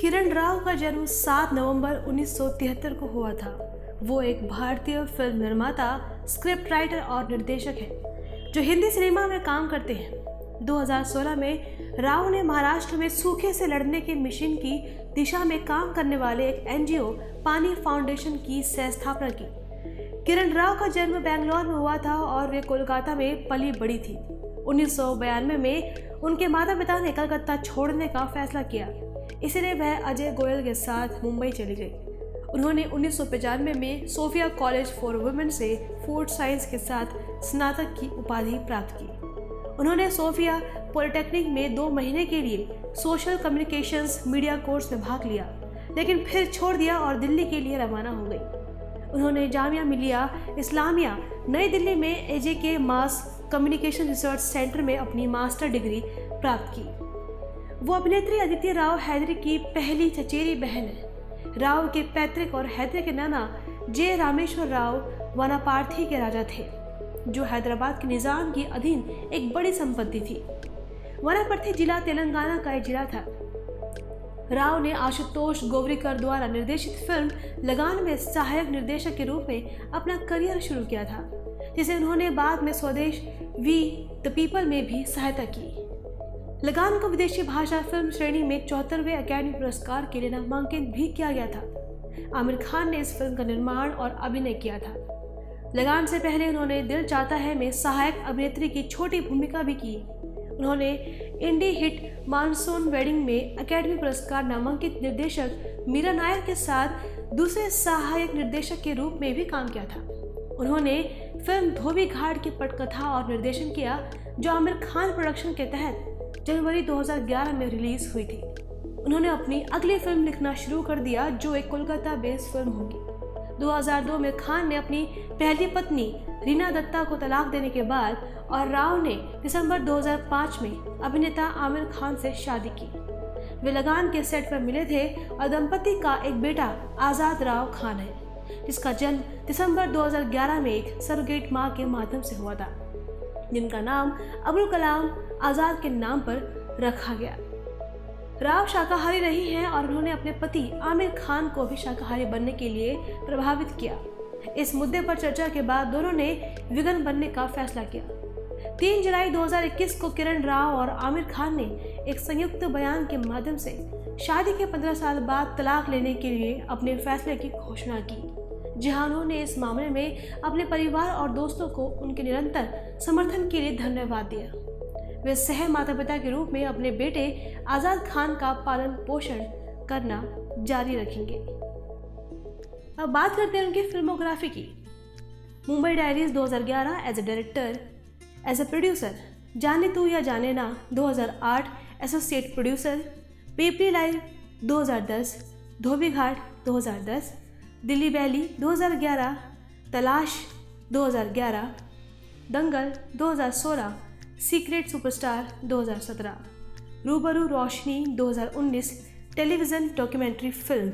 किरण राव का जन्म 7 नवंबर 1973 को हुआ था। वो एक भारतीय फ़िल्म निर्माता स्क्रिप्ट राइटर और निर्देशक है, जो हिंदी सिनेमा में काम करते हैं। 2016 में राव ने महाराष्ट्र में सूखे से लड़ने के मिशन की दिशा में काम करने वाले एक एनजीओ पानी फाउंडेशन की सह स्थापना की। किरण राव का जन्म बेंगलोर में हुआ था और वे कोलकाता में पली बड़ी थी। उन्नीस में उनके माता पिता ने कलकत्ता छोड़ने का फैसला किया। इसलिए वह अजय गोयल के साथ मुंबई चली गई। उन्होंने उन्नीस में सोफिया कॉलेज फॉर वुमेन से फ़ूड साइंस के साथ स्नातक की उपाधि प्राप्त की। उन्होंने सोफिया पॉलिटेक्निक में दो महीने के लिए सोशल कम्युनिकेशंस मीडिया कोर्स में भाग लिया, लेकिन फिर छोड़ दिया और दिल्ली के लिए रवाना हो गई। उन्होंने जामिया मिलिया इस्लामिया, नई दिल्ली में एजे के मास कम्युनिकेशन रिसर्च सेंटर में अपनी मास्टर डिग्री प्राप्त की। वो अभिनेत्री अदिति राव हैदरी की पहली चचेरी बहन है। राव के पैतृक और हैदरी के नाना जे रामेश्वर राव वनापार्थी के राजा थे, जो हैदराबाद के निज़ाम के अधीन एक बड़ी संपत्ति थी। वनापर्थी जिला तेलंगाना का एक जिला था। राव ने आशुतोष गोवरीकर द्वारा निर्देशित फ़िल्म लगान में सहायक निर्देशक के रूप में अपना करियर शुरू किया था, जिसे उन्होंने बाद में स्वदेश वी द पीपल में भी सहायता की। लगान को विदेशी भाषा फ़िल्म श्रेणी में चौहत्तरवें अकेडमी पुरस्कार के लिए नामांकित भी किया गया था। आमिर खान ने इस फ़िल्म का निर्माण और अभिनय किया था। लगान से पहले उन्होंने दिल चाहता है में सहायक अभिनेत्री की छोटी भूमिका भी की। उन्होंने इंडी हिट मानसून वेडिंग में अकेडमी पुरस्कार नामांकित निर्देशक मीरा नायर के साथ दूसरे सहायक निर्देशक के रूप में भी काम किया था। उन्होंने फ़िल्म धोबी घाट की पटकथा और निर्देशन किया, जो आमिर खान प्रोडक्शन के तहत जनवरी 2011 में रिलीज़ हुई थी। उन्होंने अपनी अगली फ़िल्म लिखना शुरू कर दिया, जो एक कोलकाता बेस्ड फ़िल्म होगी 2002 में खान ने अपनी पहली पत्नी, रीना दत्ता को तलाक देने के बाद और राव ने दिसंबर 2005 में अभिनेता आमिर खान से शादी की। वे लगान के सेट पर मिले थे और दंपति का एक बेटा, आज़ाद राव खान है, जिसका जन्म दिसंबर 2011 में एक सरगेट माँ के माध्यम से हुआ था। जिनका नाम अबुल कलाम आज़ाद के नाम पर रखा गया। राव शाकाहारी रही हैं और उन्होंने अपने पति आमिर खान को भी शाकाहारी बनने के लिए प्रभावित किया। इस मुद्दे पर चर्चा के बाद दोनों ने विगन बनने का फैसला किया। 3 जुलाई 2021 को किरण राव और आमिर खान ने एक संयुक्त बयान के माध्यम से शादी के 15 साल बाद तलाक लेने के लिए अपने फैसले की घोषणा की, जहाँ उन्होंने इस मामले में अपने परिवार और दोस्तों को उनके निरंतर समर्थन के लिए धन्यवाद दिया। वे सह माता पिता के रूप में अपने बेटे आज़ाद खान का पालन पोषण करना जारी रखेंगे। अब बात करते हैं उनकी फिल्मोग्राफी की। Mumbai diaries 2011 as a director, as a producer, Jaane Tu Ya Jaane Na 2008 associate producer Peepli live 2010 Dhobi Ghat 2010 Delhi Belly 2011 Talaash 2011 Dangal 2016 secret superstar 2017 रूबरू रोशनी 2019 टेलीविज़न डॉक्यूमेंट्री फ़िल्म।